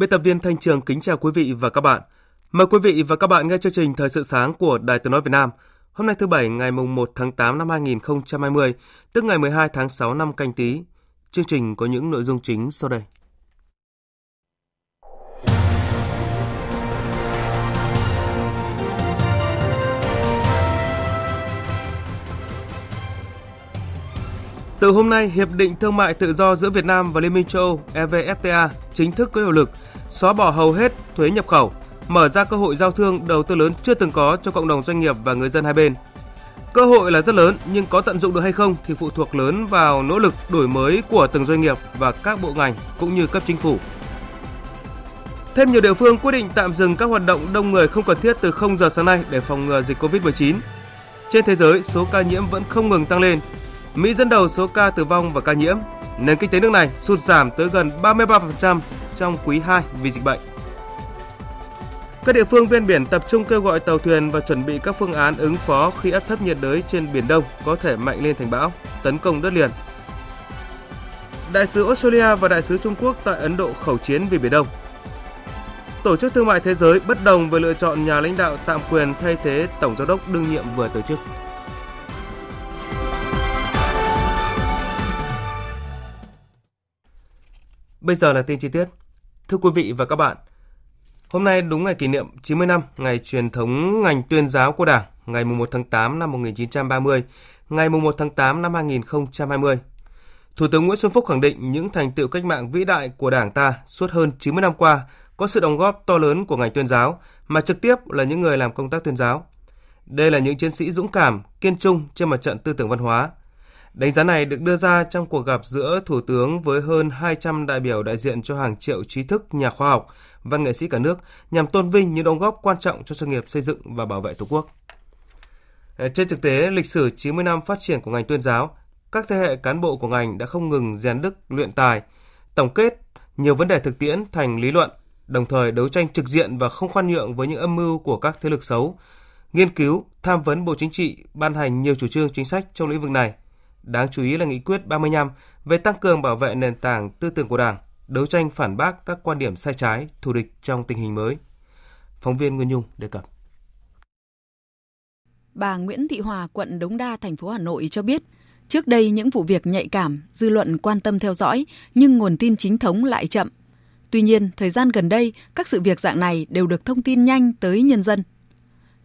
Biên tập viên Thanh Trường kính chào quý vị và các bạn. Mời quý vị và các bạn nghe chương trình Thời sự sáng của Đài Tiếng Nói Việt Nam. Hôm nay thứ Bảy ngày mùng 1 tháng 8 năm 2020, tức ngày 12 tháng 6 năm canh tí. Chương trình có những nội dung chính sau đây. Từ hôm nay, Hiệp định Thương mại Tự do giữa Việt Nam và Liên minh châu Âu EVFTA chính thức có hiệu lực, xóa bỏ hầu hết thuế nhập khẩu, mở ra cơ hội giao thương đầu tư lớn chưa từng có cho cộng đồng doanh nghiệp và người dân hai bên. Cơ hội là rất lớn nhưng có tận dụng được hay không thì phụ thuộc lớn vào nỗ lực đổi mới của từng doanh nghiệp và các bộ ngành cũng như cấp chính phủ. Thêm nhiều địa phương quyết định tạm dừng các hoạt động đông người không cần thiết từ 0 giờ sáng nay để phòng ngừa dịch Covid-19. Trên thế giới, số ca nhiễm vẫn không ngừng tăng lên. Mỹ dẫn đầu số ca tử vong và ca nhiễm. Nền kinh tế nước này sụt giảm tới gần 33% trong quý 2 vì dịch bệnh. Các địa phương ven biển tập trung kêu gọi tàu thuyền và chuẩn bị các phương án ứng phó khi áp thấp nhiệt đới trên biển Đông có thể mạnh lên thành bão, tấn công đất liền. Đại sứ Australia và đại sứ Trung Quốc tại Ấn Độ khẩu chiến vì Biển Đông. Tổ chức Thương mại Thế giới bất đồng về lựa chọn nhà lãnh đạo tạm quyền thay thế Tổng giám đốc đương nhiệm vừa từ chức. Bây giờ là tin chi tiết. Thưa quý vị và các bạn, hôm nay đúng ngày kỷ niệm 90 năm ngày truyền thống ngành tuyên giáo của Đảng, ngày 1 tháng 8 năm 1930, ngày 1 tháng 8 năm 2020. Thủ tướng Nguyễn Xuân Phúc khẳng định những thành tựu cách mạng vĩ đại của Đảng ta suốt hơn 90 năm qua có sự đóng góp to lớn của ngành tuyên giáo mà trực tiếp là những người làm công tác tuyên giáo. Đây là những chiến sĩ dũng cảm, kiên trung trên mặt trận tư tưởng văn hóa, Đánh giá này được đưa ra trong cuộc gặp giữa Thủ tướng với hơn 200 đại biểu đại diện cho hàng triệu trí thức, nhà khoa học, văn nghệ sĩ cả nước nhằm tôn vinh những đóng góp quan trọng cho sự nghiệp xây dựng và bảo vệ Tổ quốc. Ờ, trên thực tế, lịch sử 90 năm phát triển của ngành tuyên giáo, các thế hệ cán bộ của ngành đã không ngừng rèn đức, luyện tài, tổng kết nhiều vấn đề thực tiễn thành lý luận, đồng thời đấu tranh trực diện và không khoan nhượng với những âm mưu của các thế lực xấu, nghiên cứu, tham vấn Bộ Chính trị, ban hành nhiều chủ trương chính sách trong lĩnh vực này – Đáng chú ý là nghị quyết 35 về tăng cường bảo vệ nền tảng tư tưởng của Đảng, đấu tranh phản bác các quan điểm sai trái, thù địch trong tình hình mới. Phóng viên Nguyên Nhung đề cập. Bà Nguyễn Thị Hòa, quận Đống Đa, thành phố Hà Nội cho biết, trước đây những vụ việc nhạy cảm, dư luận quan tâm theo dõi, nhưng nguồn tin chính thống lại chậm. Tuy nhiên, thời gian gần đây, các sự việc dạng này đều được thông tin nhanh tới nhân dân.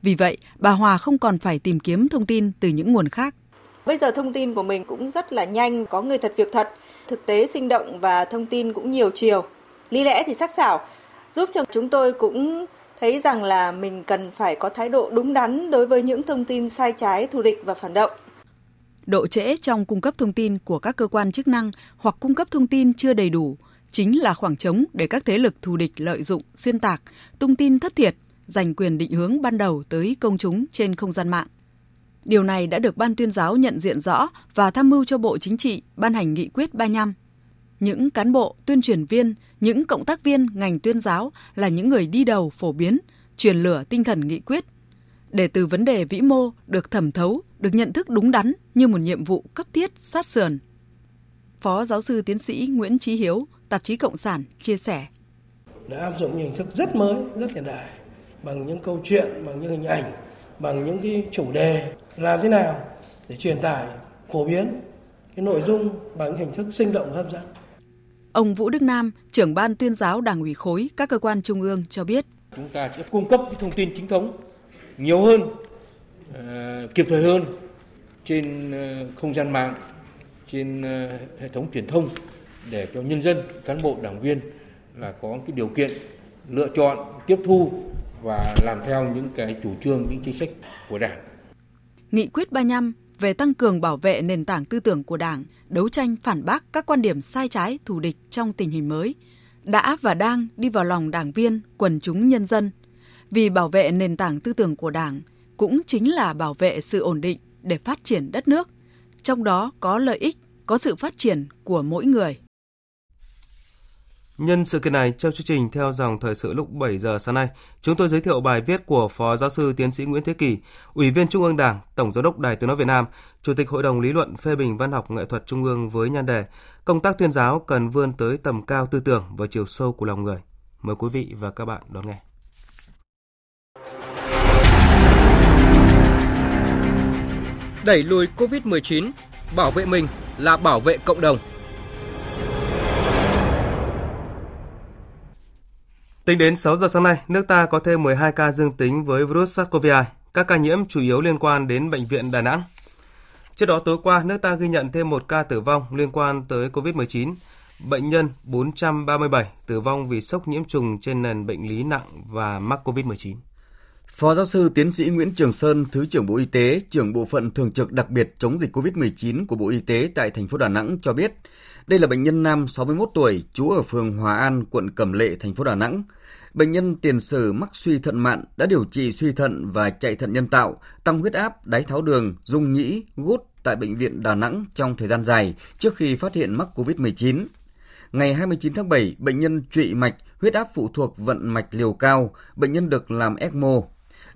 Vì vậy, bà Hòa không còn phải tìm kiếm thông tin từ những nguồn khác. Bây giờ thông tin của mình cũng rất là nhanh, có người thật việc thật, thực tế sinh động và thông tin cũng nhiều chiều. Lý lẽ thì sắc sảo, giúp cho chúng tôi cũng thấy rằng là mình cần phải có thái độ đúng đắn đối với những thông tin sai trái, thù địch và phản động. Độ trễ trong cung cấp thông tin của các cơ quan chức năng hoặc cung cấp thông tin chưa đầy đủ chính là khoảng trống để các thế lực thù địch lợi dụng, xuyên tạc, tung tin thất thiệt, giành quyền định hướng ban đầu tới công chúng trên không gian mạng. Điều này đã được Ban tuyên giáo nhận diện rõ và tham mưu cho Bộ Chính trị ban hành nghị quyết 35. Những cán bộ, tuyên truyền viên, những cộng tác viên ngành tuyên giáo là những người đi đầu phổ biến, truyền lửa tinh thần nghị quyết, để từ vấn đề vĩ mô được thẩm thấu, được nhận thức đúng đắn như một nhiệm vụ cấp thiết sát sườn. Phó giáo sư tiến sĩ Nguyễn Trí Hiếu, tạp chí Cộng sản chia sẻ. Đã áp dụng những hình thức rất mới, rất hiện đại, bằng những câu chuyện, bằng những hình ảnh, bằng những cái chủ đề làm thế nào để truyền tải phổ biến cái nội dung bằng hình thức sinh động hấp dẫn. Ông Vũ Đức Nam, trưởng ban tuyên giáo Đảng ủy khối các cơ quan trung ương cho biết, chúng ta sẽ cung cấp cái thông tin chính thống nhiều hơn, uh, kịp thời hơn trên uh, không gian mạng trên ờ, hệ thống truyền thông để cho nhân dân, cán bộ, đảng viên là có cái điều kiện lựa chọn, tiếp thu và làm theo những cái chủ trương, những chính sách của Đảng. Nghị quyết 35 về tăng cường bảo vệ nền tảng tư tưởng của Đảng, đấu tranh phản bác các quan điểm sai trái, thù địch trong tình hình mới, đã và đang đi vào lòng đảng viên, quần chúng nhân dân. Vì bảo vệ nền tảng tư tưởng của Đảng cũng chính là bảo vệ sự ổn định để phát triển đất nước, trong đó có lợi ích, có sự phát triển của mỗi người. Nhân sự kiện này, trong chương trình theo dòng thời sự lúc 7 giờ sáng nay, chúng tôi giới thiệu bài viết của Phó Giáo sư Tiến sĩ Nguyễn Thế Kỳ, Ủy viên Trung ương Đảng, Tổng Giám đốc Đài Tiếng Nói Việt Nam, Chủ tịch Hội đồng Lý luận phê bình văn học nghệ thuật Trung ương với nhan đề Công tác tuyên giáo cần vươn tới tầm cao tư tưởng và chiều sâu của lòng người. Mời quý vị và các bạn đón nghe. Đẩy lùi COVID-19, bảo vệ mình là bảo vệ cộng đồng – Tính đến 6 giờ sáng nay, nước ta có thêm 12 ca dương tính với virus SARS-CoV-2. Các ca nhiễm chủ yếu liên quan đến bệnh viện Đà Nẵng. Trước đó tối qua, nước ta ghi nhận thêm một ca tử vong liên quan tới COVID-19. Bệnh nhân 437 tử vong vì sốc nhiễm trùng trên nền bệnh lý nặng và mắc COVID-19. Phó giáo sư tiến sĩ Nguyễn Trường Sơn, Thứ trưởng Bộ Y tế, trưởng bộ phận thường trực đặc biệt chống dịch COVID-19 của Bộ Y tế tại thành phố Đà Nẵng cho biết, đây là bệnh nhân nam 61 tuổi, trú ở phường Hòa An, quận Cẩm Lệ, thành phố Đà Nẵng. Bệnh nhân tiền sử mắc suy thận mạn đã điều trị suy thận và chạy thận nhân tạo, tăng huyết áp, đái tháo đường, dung nhĩ, gút tại bệnh viện Đà Nẵng trong thời gian dài trước khi phát hiện mắc COVID-19. Ngày 29 tháng 7, bệnh nhân trụy mạch, huyết áp phụ thuộc vận mạch liều cao, bệnh nhân được làm ECMO.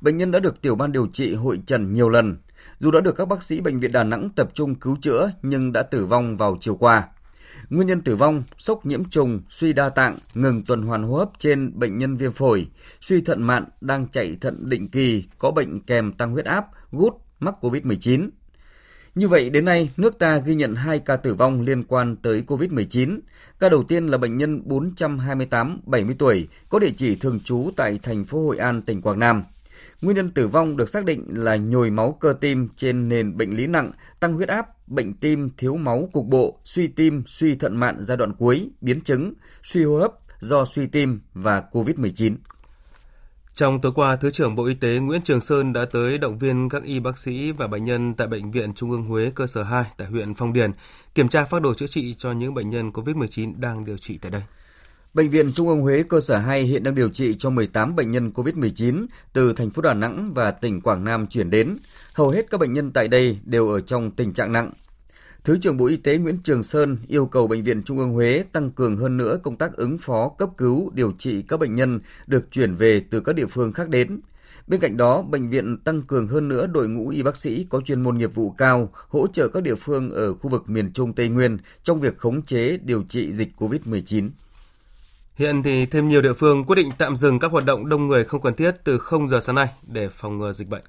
Bệnh nhân đã được tiểu ban điều trị hội trần nhiều lần. Dù đã được các bác sĩ bệnh viện Đà Nẵng tập trung cứu chữa nhưng đã tử vong vào chiều qua. Nguyên nhân tử vong, sốc nhiễm trùng, suy đa tạng, ngừng tuần hoàn hô hấp trên bệnh nhân viêm phổi, suy thận mạn đang chạy thận định kỳ, có bệnh kèm tăng huyết áp, gút, mắc COVID-19. Như vậy, đến nay, nước ta ghi nhận 2 ca tử vong liên quan tới COVID-19. Ca đầu tiên là bệnh nhân 428, 70 tuổi, có địa chỉ thường trú tại thành phố Hội An, tỉnh Quảng Nam. Nguyên nhân tử vong được xác định là nhồi máu cơ tim trên nền bệnh lý nặng, tăng huyết áp, bệnh tim thiếu máu cục bộ, suy tim, suy thận mạn giai đoạn cuối, biến chứng, suy hô hấp do suy tim và COVID-19. Trong tối qua, Thứ trưởng Bộ Y tế Nguyễn Trường Sơn đã tới động viên các y bác sĩ và bệnh nhân tại Bệnh viện Trung ương Huế cơ sở 2 tại huyện Phong Điền, kiểm tra phác đồ chữa trị cho những bệnh nhân COVID-19 đang điều trị tại đây. Bệnh viện Trung ương Huế cơ sở 2 hiện đang điều trị cho 18 bệnh nhân COVID-19 từ thành phố Đà Nẵng và tỉnh Quảng Nam chuyển đến. Hầu hết các bệnh nhân tại đây đều ở trong tình trạng nặng. Thứ trưởng Bộ Y tế Nguyễn Trường Sơn yêu cầu Bệnh viện Trung ương Huế tăng cường hơn nữa công tác ứng phó cấp cứu điều trị các bệnh nhân được chuyển về từ các địa phương khác đến. Bên cạnh đó, bệnh viện tăng cường hơn nữa đội ngũ y bác sĩ có chuyên môn nghiệp vụ cao, hỗ trợ các địa phương ở khu vực miền Trung Tây Nguyên trong việc khống chế điều trị dịch COVID-19. Hiện thì thêm nhiều địa phương quyết định tạm dừng các hoạt động đông người không cần thiết từ 0 giờ sáng nay để phòng ngừa dịch bệnh.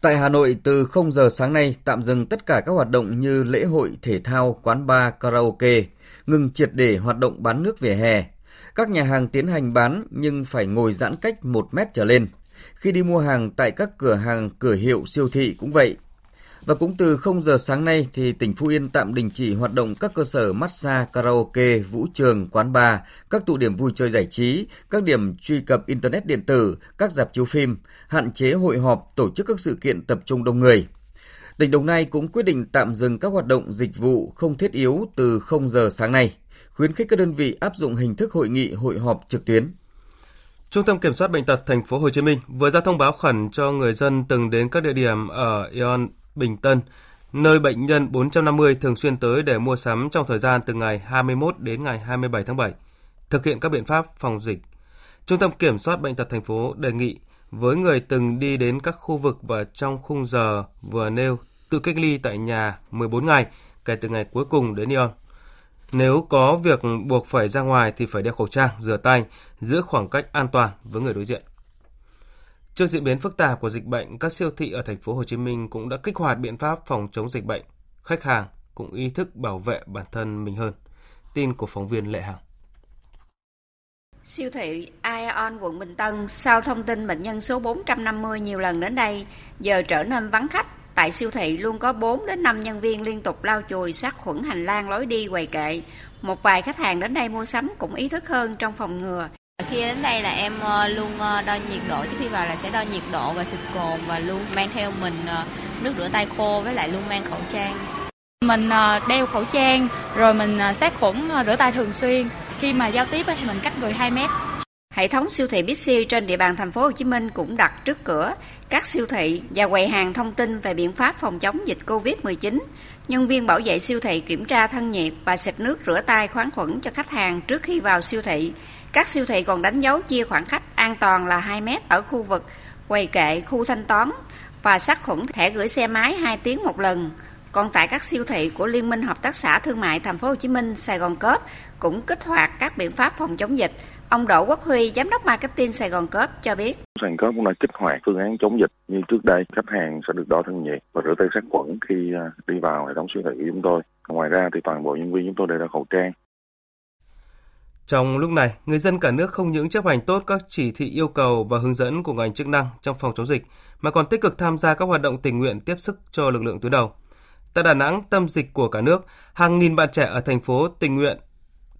Tại Hà Nội, từ 0 giờ sáng nay tạm dừng tất cả các hoạt động như lễ hội, thể thao, quán bar, karaoke, ngừng triệt để hoạt động bán nước vỉa hè. Các nhà hàng tiến hành bán nhưng phải ngồi giãn cách 1 mét trở lên. Khi đi mua hàng tại các cửa hàng, cửa hiệu, siêu thị cũng vậy, và cũng từ 0 giờ sáng nay thì tỉnh Phú Yên tạm đình chỉ hoạt động các cơ sở massage, karaoke, vũ trường, quán bar, các tụ điểm vui chơi giải trí, các điểm truy cập internet điện tử, các dạp chiếu phim, hạn chế hội họp, tổ chức các sự kiện tập trung đông người. Tỉnh Đồng Nai cũng quyết định tạm dừng các hoạt động dịch vụ không thiết yếu từ 0 giờ sáng nay, khuyến khích các đơn vị áp dụng hình thức hội nghị, hội họp trực tuyến. Trung tâm Kiểm soát bệnh tật thành phố Hồ Chí Minh vừa ra thông báo khẩn cho người dân từng đến các địa điểm ở Ion Bình Tân, nơi bệnh nhân 450 thường xuyên tới để mua sắm trong thời gian từ ngày 21 đến ngày 27 tháng 7, thực hiện các biện pháp phòng dịch. Trung tâm Kiểm soát Bệnh tật thành phố đề nghị với người từng đi đến các khu vực và trong khung giờ vừa nêu tự cách ly tại nhà 14 ngày kể từ ngày cuối cùng đến Ion. Nếu có việc buộc phải ra ngoài thì phải đeo khẩu trang, rửa tay, giữ khoảng cách an toàn với người đối diện. Trước diễn biến phức tạp của dịch bệnh, các siêu thị ở thành phố Hồ Chí Minh cũng đã kích hoạt biện pháp phòng chống dịch bệnh. Khách hàng cũng ý thức bảo vệ bản thân mình hơn. Tin của phóng viên Lệ Hằng. Siêu thị Ion quận Bình Tân sau thông tin bệnh nhân số 450 nhiều lần đến đây giờ trở nên vắng khách Tại siêu thị luôn có 4 đến 5 nhân viên liên tục lau chùi sát khuẩn hành lang lối đi quầy kệ. Một vài khách hàng đến đây mua sắm cũng ý thức hơn trong phòng ngừa. Khi đến đây là em ờ, luôn ờ, đo nhiệt độ trước khi vào là sẽ đo nhiệt độ và xịt cồn và luôn mang theo mình ờ, nước rửa tay khô với lại luôn mang khẩu trang. Mình đeo khẩu trang rồi mình sát khuẩn rửa tay thường xuyên. Khi mà giao tiếp thì mình cách người 2 mét. Hệ thống siêu thị Bixi trên địa bàn thành phố Hồ Chí Minh cũng đặt trước cửa các siêu thị và quầy hàng thông tin về biện pháp phòng chống dịch Covid-19. Nhân viên bảo vệ siêu thị kiểm tra thân nhiệt và xịt nước rửa tay khoáng khuẩn cho khách hàng trước khi vào siêu thị. Các siêu thị còn đánh dấu chia khoảng cách an toàn là 2 mét ở khu vực quầy kệ, khu thanh toán và sát khuẩn thẻ gửi xe máy 2 tiếng một lần. Còn tại các siêu thị của Liên minh Hợp tác xã Thương mại Thành phố Hồ Chí Minh, Sài Gòn Cớp cũng kích hoạt các biện pháp phòng chống dịch. Ông Đỗ Quốc Huy, giám đốc marketing Sài Gòn Cớp cho biết. Sài Gòn Cớp cũng đã kích hoạt phương án chống dịch như trước đây. Khách hàng sẽ được đo thân nhiệt và rửa tay sát khuẩn khi à, đi vào hệ thống siêu thị của chúng tôi. Ngoài ra thì toàn bộ nhân viên chúng tôi đều đeo khẩu trang. Trong lúc này, người dân cả nước không những chấp hành tốt các chỉ thị yêu cầu và hướng dẫn của ngành chức năng trong phòng chống dịch, mà còn tích cực tham gia các hoạt động tình nguyện tiếp sức cho lực lượng tuyến đầu. Tại Đà Nẵng, tâm dịch của cả nước, hàng nghìn bạn trẻ ở thành phố tình nguyện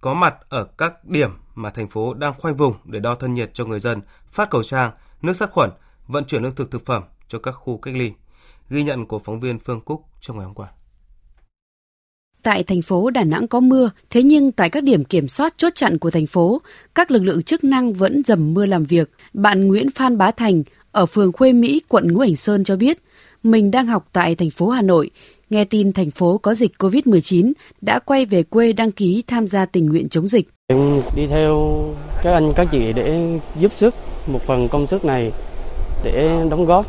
có mặt ở các điểm mà thành phố đang khoanh vùng để đo thân nhiệt cho người dân, phát khẩu trang, nước sát khuẩn, vận chuyển lương thực thực phẩm cho các khu cách ly. Ghi nhận của phóng viên Phương Cúc trong ngày hôm qua. Tại thành phố Đà Nẵng có mưa, thế nhưng tại các điểm kiểm soát chốt chặn của thành phố, các lực lượng chức năng vẫn dầm mưa làm việc. Bạn Nguyễn Phan Bá Thành ở phường Khuê Mỹ, quận Ngũ Hành Sơn cho biết, mình đang học tại thành phố Hà Nội, nghe tin thành phố có dịch COVID-19 đã quay về quê đăng ký tham gia tình nguyện chống dịch. Em đi theo các anh các chị để giúp sức một phần công sức này để đóng góp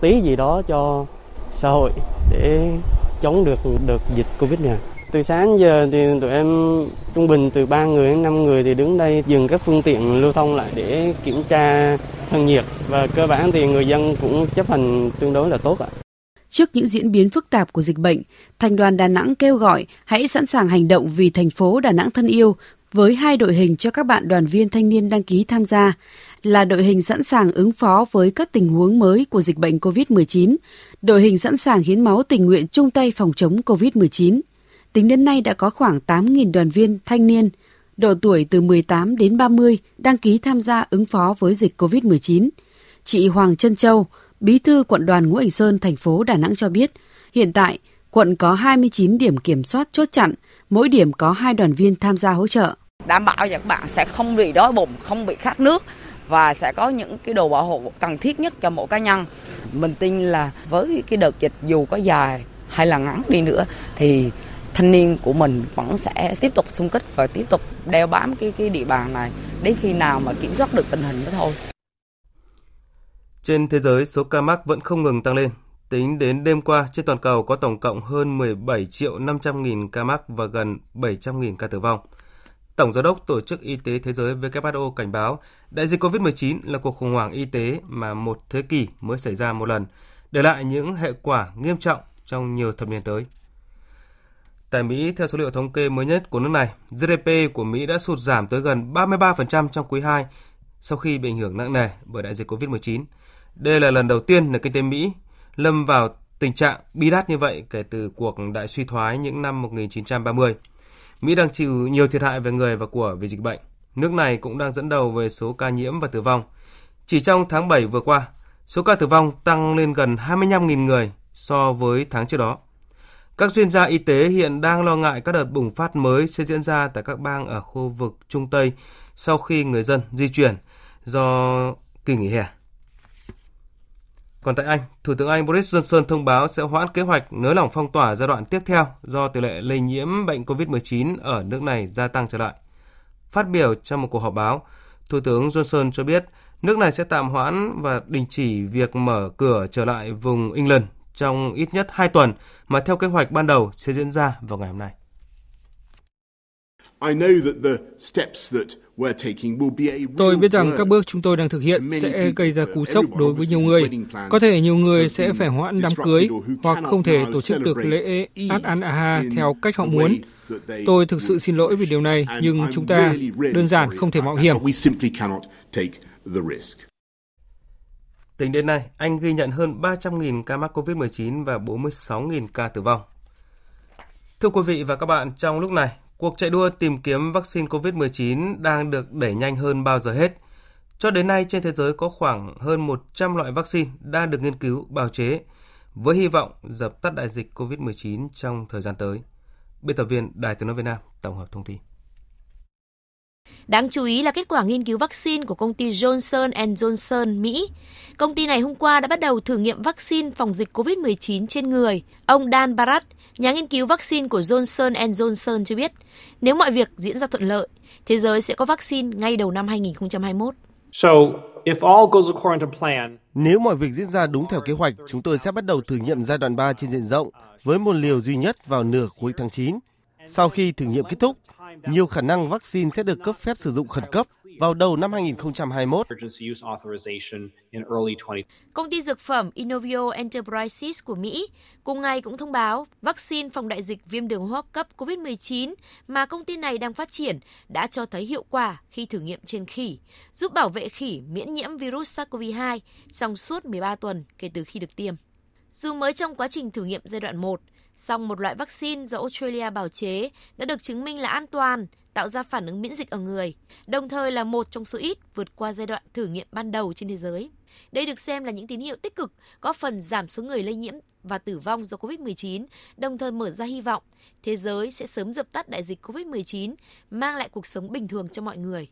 tí gì đó cho xã hội để chống được đợt dịch Covid này. Từ sáng giờ thì tụi em trung bình từ 3 người đến 5 người thì đứng đây dừng các phương tiện lưu thông lại để kiểm tra thân nhiệt và cơ bản thì người dân cũng chấp hành tương đối là tốt ạ. Trước những diễn biến phức tạp của dịch bệnh, Thành đoàn Đà Nẵng kêu gọi hãy sẵn sàng hành động vì thành phố Đà Nẵng thân yêu với hai đội hình cho các bạn đoàn viên thanh niên đăng ký tham gia là đội hình sẵn sàng ứng phó với các tình huống mới của dịch bệnh COVID-19, đội hình sẵn sàng hiến máu tình nguyện chung tay phòng chống COVID-19. Tính đến nay đã có khoảng 8.000 đoàn viên thanh niên, độ tuổi từ 18 đến 30 đăng ký tham gia ứng phó với dịch COVID-19. Chị Hoàng Trân Châu, Bí thư quận đoàn Ngũ Hành Sơn, thành phố Đà Nẵng cho biết, hiện tại quận có 29 điểm kiểm soát chốt chặn, mỗi điểm có hai đoàn viên tham gia hỗ trợ. Đảm bảo các bạn sẽ không bị đói bụng, không bị khát nước và sẽ có những cái đồ bảo hộ cần thiết nhất cho mỗi cá nhân. Mình tin là với cái đợt dịch dù có dài hay là ngắn đi nữa thì thanh niên của mình vẫn sẽ tiếp tục xung kích và tiếp tục đeo bám cái cái địa bàn này đến khi nào mà kiểm soát được tình hình đó thôi. Trên thế giới, số ca mắc vẫn không ngừng tăng lên. Tính đến đêm qua, trên toàn cầu có tổng cộng hơn 17 triệu 500 nghìn ca mắc và gần 700 nghìn ca tử vong. Tổng Giám đốc Tổ chức Y tế Thế giới WHO cảnh báo đại dịch COVID-19 là cuộc khủng hoảng y tế mà một thế kỷ mới xảy ra một lần, để lại những hệ quả nghiêm trọng trong nhiều thập niên tới. Tại Mỹ, theo số liệu thống kê mới nhất của nước này, GDP của Mỹ đã sụt giảm tới gần 33% trong quý 2 sau khi bị ảnh hưởng nặng nề bởi đại dịch COVID-19. Đây là lần đầu tiên nền kinh tế Mỹ lâm vào tình trạng bi đát như vậy kể từ cuộc đại suy thoái những năm 1930. Mỹ đang chịu nhiều thiệt hại về người và của vì dịch bệnh. Nước này cũng đang dẫn đầu về số ca nhiễm và tử vong. Chỉ trong tháng 7 vừa qua, số ca tử vong tăng lên gần 25.000 người so với tháng trước đó. Các chuyên gia y tế hiện đang lo ngại các đợt bùng phát mới sẽ diễn ra tại các bang ở khu vực Trung Tây sau khi người dân di chuyển do kỳ nghỉ hè. Còn tại Anh, Thủ tướng Anh Boris Johnson thông báo sẽ hoãn kế hoạch nới lỏng phong tỏa giai đoạn tiếp theo do tỷ lệ lây nhiễm bệnh COVID-19 ở nước này gia tăng trở lại. Phát biểu trong một cuộc họp báo, Thủ tướng Johnson cho biết nước này sẽ tạm hoãn và đình chỉ việc mở cửa trở lại vùng England trong ít nhất 2 tuần mà theo kế hoạch ban đầu sẽ diễn ra vào ngày hôm nay. Tôi biết rằng các bước chúng tôi đang thực hiện sẽ gây ra cú sốc đối với nhiều người. Có thể nhiều người sẽ phải hoãn đám cưới hoặc không thể tổ chức được lễ Ad an Aha theo cách họ muốn. Tôi thực sự xin lỗi vì điều này, nhưng chúng ta đơn giản không thể mạo hiểm. Tính đến nay, Anh ghi nhận hơn 300.000 ca mắc COVID-19 và 46.000 ca tử vong. Thưa quý vị và các bạn, trong lúc này, cuộc chạy đua tìm kiếm vaccine COVID-19 đang được đẩy nhanh hơn bao giờ hết. Cho đến nay, trên thế giới có khoảng hơn 100 loại vaccine đang được nghiên cứu, bào chế, với hy vọng dập tắt đại dịch COVID-19 trong thời gian tới. Biên tập viên Đài tiếng nói Việt Nam tổng hợp thông tin. Đáng chú ý là kết quả nghiên cứu vaccine của công ty Johnson Johnson Mỹ. Công ty này hôm qua đã bắt đầu thử nghiệm vaccine phòng dịch COVID-19 trên người. Ông Dan Barat, nhà nghiên cứu vaccine của Johnson Johnson cho biết, nếu mọi việc diễn ra thuận lợi, thế giới sẽ có vaccine ngay đầu năm 2021. So, if all goes according to plan, nếu mọi việc diễn ra đúng theo kế hoạch, chúng tôi sẽ bắt đầu thử nghiệm giai đoạn 3 trên diện rộng với một liều duy nhất vào nửa cuối tháng 9. Sau khi thử nghiệm kết thúc, nhiều khả năng vaccine sẽ được cấp phép sử dụng khẩn cấp vào đầu năm 2021. Công ty dược phẩm Inovio Enterprises của Mỹ cùng ngày cũng thông báo vaccine phòng đại dịch viêm đường hô hấp cấp COVID-19 mà công ty này đang phát triển đã cho thấy hiệu quả khi thử nghiệm trên khỉ, giúp bảo vệ khỉ miễn nhiễm virus SARS-CoV-2 trong suốt 13 tuần kể từ khi được tiêm. Dù mới trong quá trình thử nghiệm giai đoạn 1, song một loại vaccine do Australia bào chế đã được chứng minh là an toàn, tạo ra phản ứng miễn dịch ở người, đồng thời là một trong số ít vượt qua giai đoạn thử nghiệm ban đầu trên thế giới. Đây được xem là những tín hiệu tích cực, góp phần giảm số người lây nhiễm và tử vong do COVID-19, đồng thời mở ra hy vọng thế giới sẽ sớm dập tắt đại dịch COVID-19, mang lại cuộc sống bình thường cho mọi người.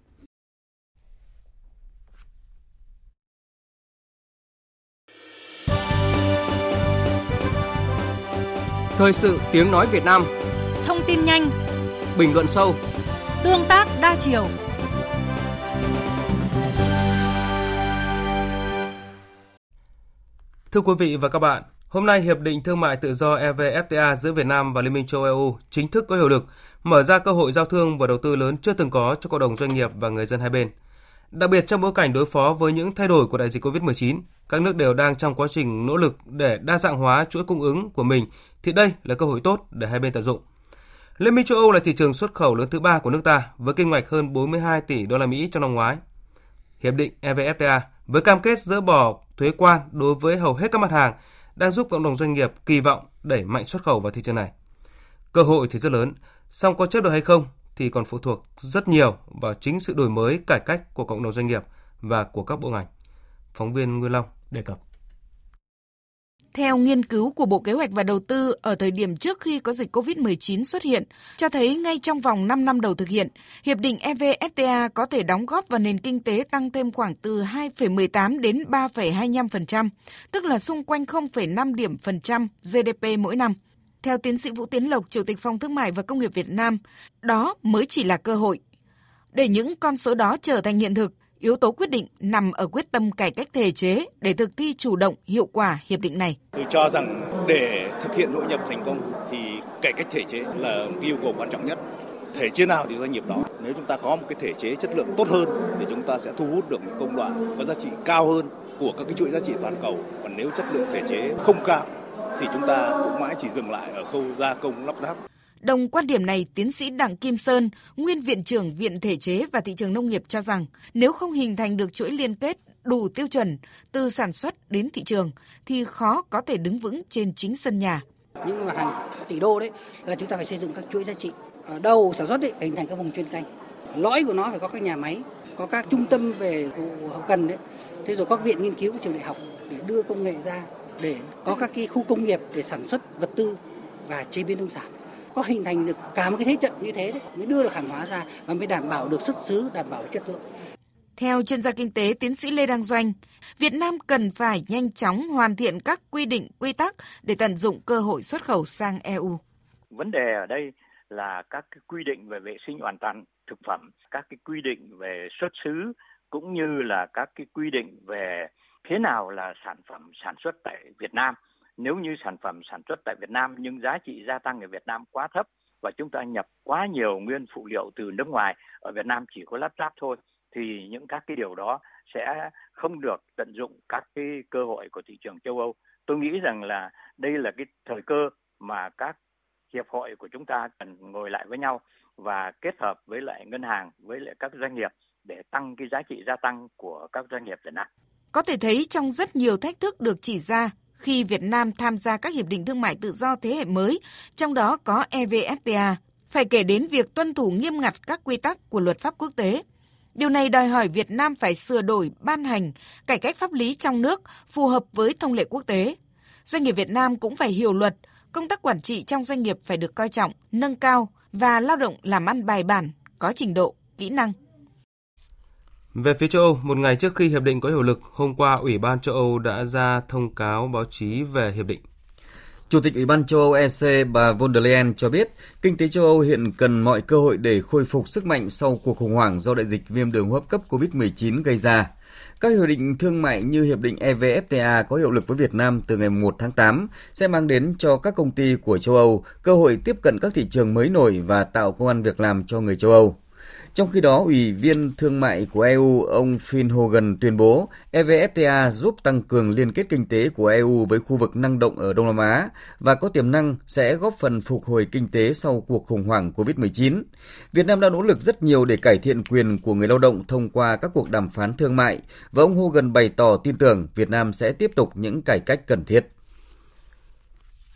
Thời sự tiếng nói Việt Nam. Thông tin nhanh. Bình luận sâu. Tương tác đa chiều. Thưa quý vị và các bạn, hôm nay Hiệp định Thương mại Tự do EVFTA giữa Việt Nam và Liên minh châu Âu chính thức có hiệu lực, mở ra cơ hội giao thương và đầu tư lớn chưa từng có cho cộng đồng doanh nghiệp và người dân hai bên. Đặc biệt trong bối cảnh đối phó với những thay đổi của đại dịch COVID-19, các nước đều đang trong quá trình nỗ lực để đa dạng hóa chuỗi cung ứng của mình thì đây là cơ hội tốt để hai bên tận dụng. Liên minh châu Âu là thị trường xuất khẩu lớn thứ ba của nước ta với kim ngạch hơn 42 tỷ đô la Mỹ trong năm ngoái. Hiệp định EVFTA với cam kết dỡ bỏ thuế quan đối với hầu hết các mặt hàng đang giúp cộng đồng doanh nghiệp kỳ vọng đẩy mạnh xuất khẩu vào thị trường này. Cơ hội thì rất lớn, song có chấp được hay không thì còn phụ thuộc rất nhiều vào chính sự đổi mới cải cách của cộng đồng doanh nghiệp và của các bộ ngành. Phóng viên Nguyên Long đề cập. Theo nghiên cứu của Bộ Kế hoạch và Đầu tư ở thời điểm trước khi có dịch COVID-19 xuất hiện, cho thấy ngay trong vòng 5 năm đầu thực hiện, Hiệp định EVFTA có thể đóng góp vào nền kinh tế tăng thêm khoảng từ 2,18 đến 3,25%, tức là xung quanh 0,5 điểm phần trăm GDP mỗi năm. Theo tiến sĩ Vũ Tiến Lộc, Chủ tịch Phòng Thương mại và Công nghiệp Việt Nam, đó mới chỉ là cơ hội. Để những con số đó trở thành hiện thực, yếu tố quyết định nằm ở quyết tâm cải cách thể chế để thực thi chủ động, hiệu quả hiệp định này. Tôi cho rằng để thực hiện hội nhập thành công thì cải cách thể chế là một yêu cầu quan trọng nhất. Thể chế nào thì doanh nghiệp đó. Nếu chúng ta có một cái thể chế chất lượng tốt hơn thì chúng ta sẽ thu hút được những công đoạn có giá trị cao hơn của các cái chuỗi giá trị toàn cầu. Còn nếu chất lượng thể chế không cao thì chúng ta cũng mãi chỉ dừng lại ở khâu gia công lắp ráp. Đồng quan điểm này, tiến sĩ Đặng Kim Sơn, nguyên viện trưởng Viện Thể chế và Thị trường Nông nghiệp cho rằng nếu không hình thành được chuỗi liên kết đủ tiêu chuẩn từ sản xuất đến thị trường thì khó có thể đứng vững trên chính sân nhà. Những mặt hàng tỷ đô đấy là chúng ta phải xây dựng các chuỗi giá trị. Ở đầu sản xuất đấy hình thành các vùng chuyên canh. Lõi của nó phải có các nhà máy, có các trung tâm về hậu cần đấy. Thế rồi các viện nghiên cứu của trường đại học để đưa công nghệ ra để có các cái khu công nghiệp để sản xuất vật tư và chế biến nông sản có hình thành được cả một cái thế trận như thế đấy mới đưa được hàng hóa ra và mới đảm bảo được xuất xứ đảm bảo chất lượng theo chuyên gia kinh tế tiến sĩ Lê Đăng Doanh, Việt Nam cần phải nhanh chóng hoàn thiện các quy định, quy tắc để tận dụng cơ hội xuất khẩu sang EU. Vấn đề ở đây là các cái quy định về vệ sinh an toàn thực phẩm, các cái quy định về xuất xứ cũng như là các cái quy định về thế nào là sản phẩm sản xuất tại Việt Nam nếu như sản phẩm sản xuất tại Việt Nam nhưng giá trị gia tăng ở Việt Nam quá thấp và chúng ta nhập quá nhiều nguyên phụ liệu từ nước ngoài ở Việt Nam chỉ có lắp ráp thôi, thì những các cái điều đó sẽ không được tận dụng các cái cơ hội của thị trường châu Âu. Tôi nghĩ rằng là đây là cái thời cơ mà các hiệp hội của chúng ta cần ngồi lại với nhau và kết hợp với lại ngân hàng, với lại các doanh nghiệp để tăng cái giá trị gia tăng của các doanh nghiệp Việt Nam. Có thể thấy trong rất nhiều thách thức được chỉ ra khi Việt Nam tham gia các hiệp định thương mại tự do thế hệ mới, trong đó có EVFTA, phải kể đến việc tuân thủ nghiêm ngặt các quy tắc của luật pháp quốc tế. Điều này đòi hỏi Việt Nam phải sửa đổi, ban hành, cải cách pháp lý trong nước phù hợp với thông lệ quốc tế. Doanh nghiệp Việt Nam cũng phải hiểu luật, công tác quản trị trong doanh nghiệp phải được coi trọng, nâng cao và lao động làm ăn bài bản, có trình độ, kỹ năng. Về phía châu Âu, một ngày trước khi hiệp định có hiệu lực, hôm qua Ủy ban châu Âu đã ra thông cáo báo chí về hiệp định. Chủ tịch Ủy ban châu Âu EC bà von der Leyen cho biết, kinh tế châu Âu hiện cần mọi cơ hội để khôi phục sức mạnh sau cuộc khủng hoảng do đại dịch viêm đường hô hấp cấp COVID-19 gây ra. Các hiệp định thương mại như hiệp định EVFTA có hiệu lực với Việt Nam từ ngày 1 tháng 8 sẽ mang đến cho các công ty của châu Âu cơ hội tiếp cận các thị trường mới nổi và tạo công an việc làm cho người châu Âu. Trong khi đó, Ủy viên Thương mại của EU ông Phil Hogan tuyên bố EVFTA giúp tăng cường liên kết kinh tế của EU với khu vực năng động ở Đông Nam Á và có tiềm năng sẽ góp phần phục hồi kinh tế sau cuộc khủng hoảng COVID-19. Việt Nam đã nỗ lực rất nhiều để cải thiện quyền của người lao động thông qua các cuộc đàm phán thương mại và ông Hogan bày tỏ tin tưởng Việt Nam sẽ tiếp tục những cải cách cần thiết.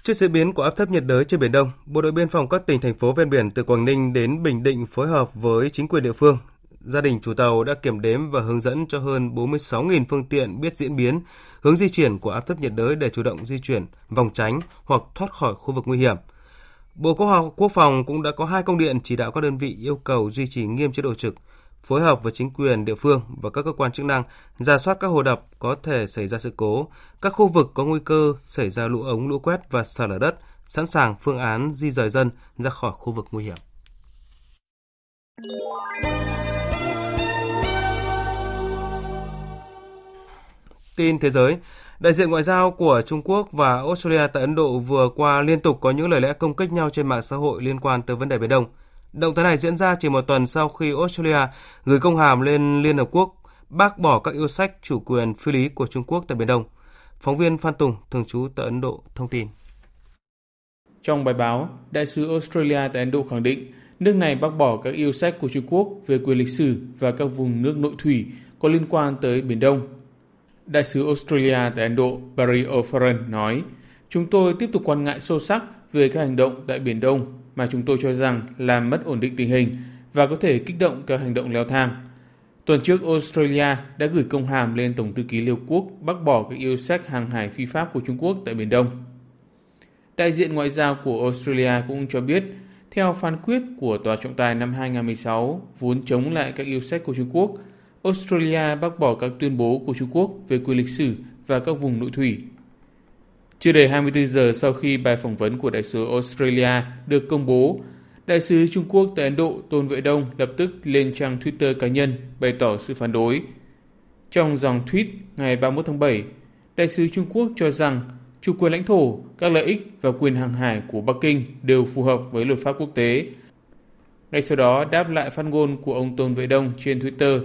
Trước diễn biến của áp thấp nhiệt đới trên Biển Đông, Bộ đội biên phòng các tỉnh, thành phố ven biển từ Quảng Ninh đến Bình Định phối hợp với chính quyền địa phương. Gia đình chủ tàu đã kiểm đếm và hướng dẫn cho hơn 46.000 phương tiện biết diễn biến, hướng di chuyển của áp thấp nhiệt đới để chủ động di chuyển, vòng tránh hoặc thoát khỏi khu vực nguy hiểm. Bộ Quốc phòng cũng đã có hai công điện chỉ đạo các đơn vị yêu cầu duy trì nghiêm chế độ trực, phối hợp với chính quyền địa phương và các cơ quan chức năng ra soát các hồ đập có thể xảy ra sự cố, các khu vực có nguy cơ xảy ra lũ ống, lũ quét và sạt lở đất, sẵn sàng phương án di rời dân ra khỏi khu vực nguy hiểm. Tin thế giới, đại diện ngoại giao của Trung Quốc và Australia tại Ấn Độ vừa qua liên tục có những lời lẽ công kích nhau trên mạng xã hội liên quan tới vấn đề Biển Đông. Động thái này diễn ra chỉ một tuần sau khi Australia gửi công hàm lên Liên Hợp Quốc bác bỏ các yêu sách chủ quyền phi lý của Trung Quốc tại Biển Đông. Phóng viên Phan Tùng, thường trú tại Ấn Độ, thông tin. Trong bài báo, Đại sứ Australia tại Ấn Độ khẳng định nước này bác bỏ các yêu sách của Trung Quốc về quyền lịch sử và các vùng nước nội thủy có liên quan tới Biển Đông. Đại sứ Australia tại Ấn Độ Barry O'Farrell nói, Chúng tôi tiếp tục quan ngại sâu sắc về các hành động tại Biển Đông mà chúng tôi cho rằng làm mất ổn định tình hình và có thể kích động các hành động leo thang. Tuần trước, Australia đã gửi công hàm lên Tổng thư ký Liên Hợp Quốc bác bỏ các yêu sách hàng hải phi pháp của Trung Quốc tại Biển Đông. Đại diện ngoại giao của Australia cũng cho biết, theo phán quyết của Tòa trọng tài năm 2016 vốn chống lại các yêu sách của Trung Quốc, Australia bác bỏ các tuyên bố của Trung Quốc về quyền lịch sử và các vùng nội thủy chưa đầy 24 giờ sau khi bài phỏng vấn của đại sứ Australia được công bố, đại sứ Trung Quốc tại Ấn Độ Tôn Vệ Đông lập tức lên trang Twitter cá nhân bày tỏ sự phản đối. Trong dòng tweet ngày 31 tháng 7, đại sứ Trung Quốc cho rằng chủ quyền lãnh thổ, các lợi ích và quyền hàng hải của Bắc Kinh đều phù hợp với luật pháp quốc tế. Ngay sau đó, đáp lại phát ngôn của ông Tôn Vệ Đông trên Twitter,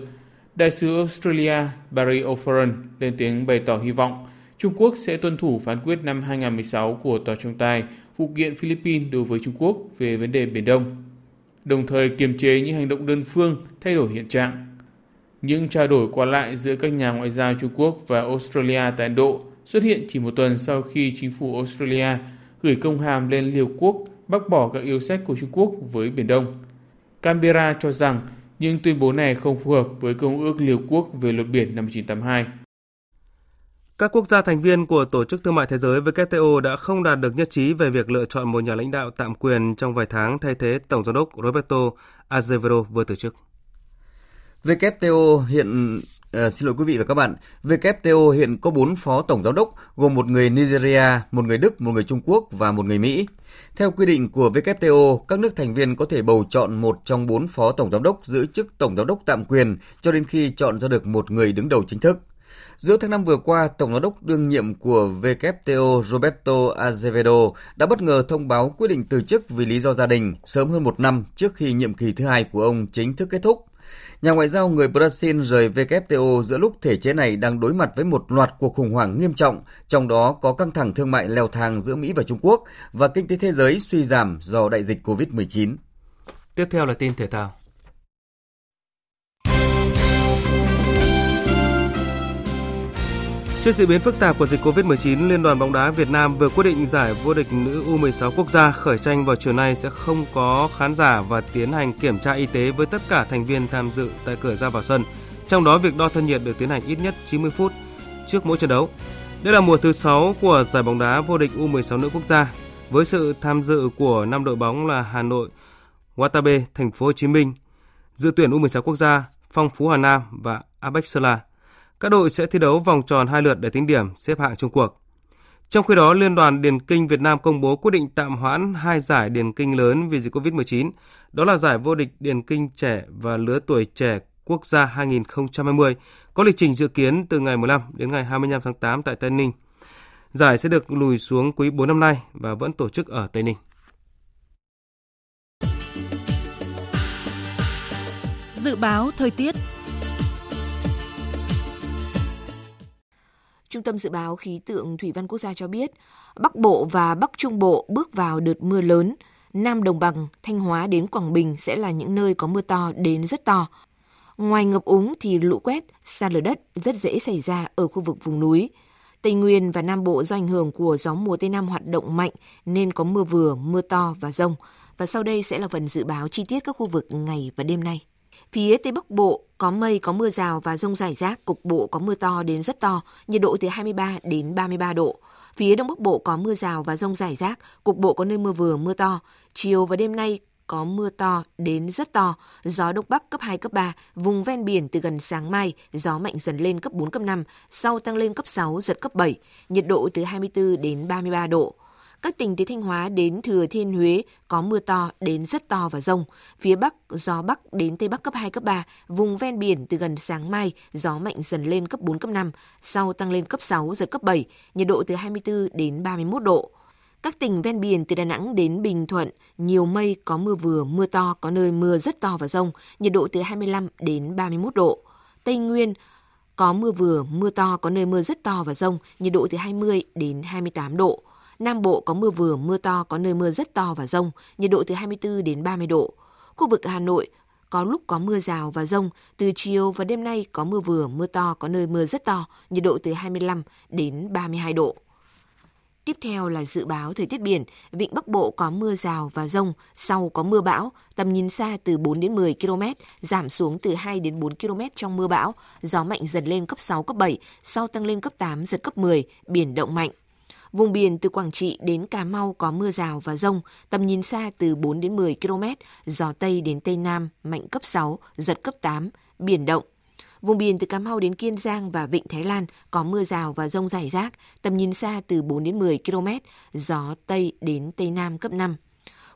đại sứ Australia Barry O'Farrell lên tiếng bày tỏ hy vọng Trung Quốc sẽ tuân thủ phán quyết năm 2016 của Tòa trọng tài vụ kiện Philippines đối với Trung Quốc về vấn đề Biển Đông, đồng thời kiềm chế những hành động đơn phương thay đổi hiện trạng. Những trao đổi qua lại giữa các nhà ngoại giao Trung Quốc và Australia tại Ấn Độ xuất hiện chỉ một tuần sau khi chính phủ Australia gửi công hàm lên Liêu Quốc bác bỏ các yêu sách của Trung Quốc với Biển Đông. Canberra cho rằng những tuyên bố này không phù hợp với Công ước Liêu Quốc về luật biển năm 1982. Các quốc gia thành viên của Tổ chức Thương mại Thế giới WTO đã không đạt được nhất trí về việc lựa chọn một nhà lãnh đạo tạm quyền trong vài tháng thay thế Tổng giám đốc Roberto Azevedo vừa từ chức. WTO hiện À, xin lỗi quý vị và các bạn, WTO hiện có 4 phó tổng giám đốc gồm một người Nigeria, một người Đức, một người Trung Quốc và một người Mỹ. Theo quy định của WTO, các nước thành viên có thể bầu chọn một trong 4 phó tổng giám đốc giữ chức tổng giám đốc tạm quyền cho đến khi chọn ra được một người đứng đầu chính thức. Giữa tháng 5 vừa qua, Tổng giám đốc đương nhiệm của WTO Roberto Azevedo đã bất ngờ thông báo quyết định từ chức vì lý do gia đình sớm hơn một năm trước khi nhiệm kỳ thứ hai của ông chính thức kết thúc. Nhà ngoại giao người Brazil rời WTO giữa lúc thể chế này đang đối mặt với một loạt cuộc khủng hoảng nghiêm trọng, trong đó có căng thẳng thương mại leo thang giữa Mỹ và Trung Quốc và kinh tế thế giới suy giảm do đại dịch COVID-19. Tiếp theo là tin thể thao. Trước diễn biến phức tạp của dịch Covid-19, Liên đoàn bóng đá Việt Nam vừa quyết định giải vô địch nữ U16 quốc gia khởi tranh vào chiều nay sẽ không có khán giả và tiến hành kiểm tra y tế với tất cả thành viên tham dự tại cửa ra vào sân. Trong đó việc đo thân nhiệt được tiến hành ít nhất 90 phút trước mỗi trận đấu. Đây là mùa thứ 6 của giải bóng đá vô địch U16 nữ quốc gia với sự tham dự của năm đội bóng là Hà Nội, Watabe, Thành phố Hồ Chí Minh, dự tuyển U16 quốc gia, Phong Phú Hà Nam và Abexela. Sơn các đội sẽ thi đấu vòng tròn hai lượt để tính điểm xếp hạng chung cuộc. Trong khi đó, Liên đoàn Điền Kinh Việt Nam công bố quyết định tạm hoãn hai giải điền kinh lớn vì dịch Covid-19. Đó là giải vô địch điền kinh trẻ và lứa tuổi trẻ quốc gia 2020, có lịch trình dự kiến từ ngày 15 đến ngày 25 tháng 8 tại Tây Ninh. Giải sẽ được lùi xuống quý 4 năm nay và vẫn tổ chức ở Tây Ninh. Dự báo thời tiết Trung tâm Dự báo Khí tượng Thủy văn Quốc gia cho biết, Bắc Bộ và Bắc Trung Bộ bước vào đợt mưa lớn. Nam Đồng Bằng, Thanh Hóa đến Quảng Bình sẽ là những nơi có mưa to đến rất to. Ngoài ngập úng thì lũ quét, sạt lở đất rất dễ xảy ra ở khu vực vùng núi. Tây Nguyên và Nam Bộ do ảnh hưởng của gió mùa Tây Nam hoạt động mạnh nên có mưa vừa, mưa to và rông. Và sau đây sẽ là phần dự báo chi tiết các khu vực ngày và đêm nay. Phía Tây Bắc Bộ có mây, có mưa rào và rông rải rác, cục bộ có mưa to đến rất to, nhiệt độ từ 23 đến 33 độ. Phía Đông Bắc Bộ có mưa rào và rông rải rác, cục bộ có nơi mưa vừa, mưa to. Chiều và đêm nay có mưa to đến rất to, gió đông bắc cấp 2, cấp 3, vùng ven biển từ gần sáng mai, gió mạnh dần lên cấp 4, cấp 5, sau tăng lên cấp 6, giật cấp 7, nhiệt độ từ 24 đến 33 độ. Các tỉnh từ Thanh Hóa đến Thừa Thiên Huế có mưa to đến rất to và rông. Phía Bắc, gió Bắc đến Tây Bắc cấp 2, cấp 3. Vùng ven biển từ gần sáng mai, gió mạnh dần lên cấp 4, cấp 5. Sau tăng lên cấp 6, giật cấp 7. Nhiệt độ từ 24 đến 31 độ. Các tỉnh ven biển từ Đà Nẵng đến Bình Thuận, nhiều mây, có mưa vừa, mưa to, có nơi mưa rất to và rông, nhiệt độ từ 25 đến 31 độ. Tây Nguyên, có mưa vừa, mưa to, có nơi mưa rất to và rông, nhiệt độ từ 20 đến 28 độ. Nam Bộ có mưa vừa, mưa to, có nơi mưa rất to và rông, nhiệt độ từ 24 đến 30 độ. Khu vực Hà Nội có lúc có mưa rào và rông, từ chiều và đêm nay có mưa vừa, mưa to, có nơi mưa rất to, nhiệt độ từ 25 đến 32 độ. Tiếp theo là dự báo thời tiết biển, vịnh Bắc Bộ có mưa rào và rông, sau có mưa bão, tầm nhìn xa từ 4 đến 10 km, giảm xuống từ 2 đến 4 km trong mưa bão, gió mạnh dần lên cấp 6, cấp 7, sau tăng lên cấp 8, giật cấp 10, biển động mạnh. Vùng biển từ Quảng Trị đến Cà Mau có mưa rào và rông, tầm nhìn xa từ 4 đến 10 km, gió Tây đến Tây Nam mạnh cấp 6, giật cấp 8, biển động. Vùng biển từ Cà Mau đến Kiên Giang và Vịnh Thái Lan có mưa rào và rông rải rác, tầm nhìn xa từ 4 đến 10 km, gió Tây đến Tây Nam cấp 5.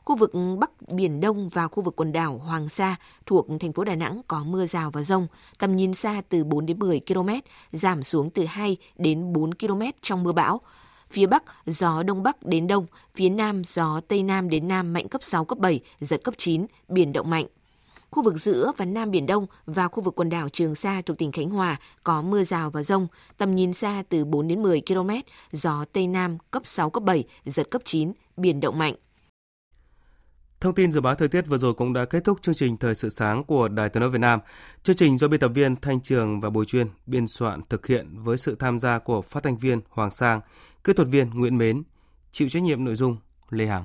Khu vực Bắc Biển Đông và khu vực quần đảo Hoàng Sa thuộc thành phố Đà Nẵng có mưa rào và rông, tầm nhìn xa từ 4 đến 10 km, giảm xuống từ 2 đến 4 km trong mưa bão. Phía Bắc, gió Đông Bắc đến Đông, phía Nam, gió Tây Nam đến Nam mạnh cấp 6, cấp 7, giật cấp 9, biển động mạnh. Khu vực giữa và Nam Biển Đông và khu vực quần đảo Trường Sa thuộc tỉnh Khánh Hòa có mưa rào và rông, tầm nhìn xa từ 4 đến 10 km, gió Tây Nam cấp 6, cấp 7, giật cấp 9, biển động mạnh. Thông tin dự báo thời tiết vừa rồi cũng đã kết thúc chương trình Thời sự sáng của Đài Tiếng nói Việt Nam. Chương trình do biên tập viên Thanh Trường và Bùi Chuyên biên soạn thực hiện với sự tham gia của phát thanh viên Hoàng Sang, kỹ thuật viên Nguyễn Mến, chịu trách nhiệm nội dung Lê Hằng.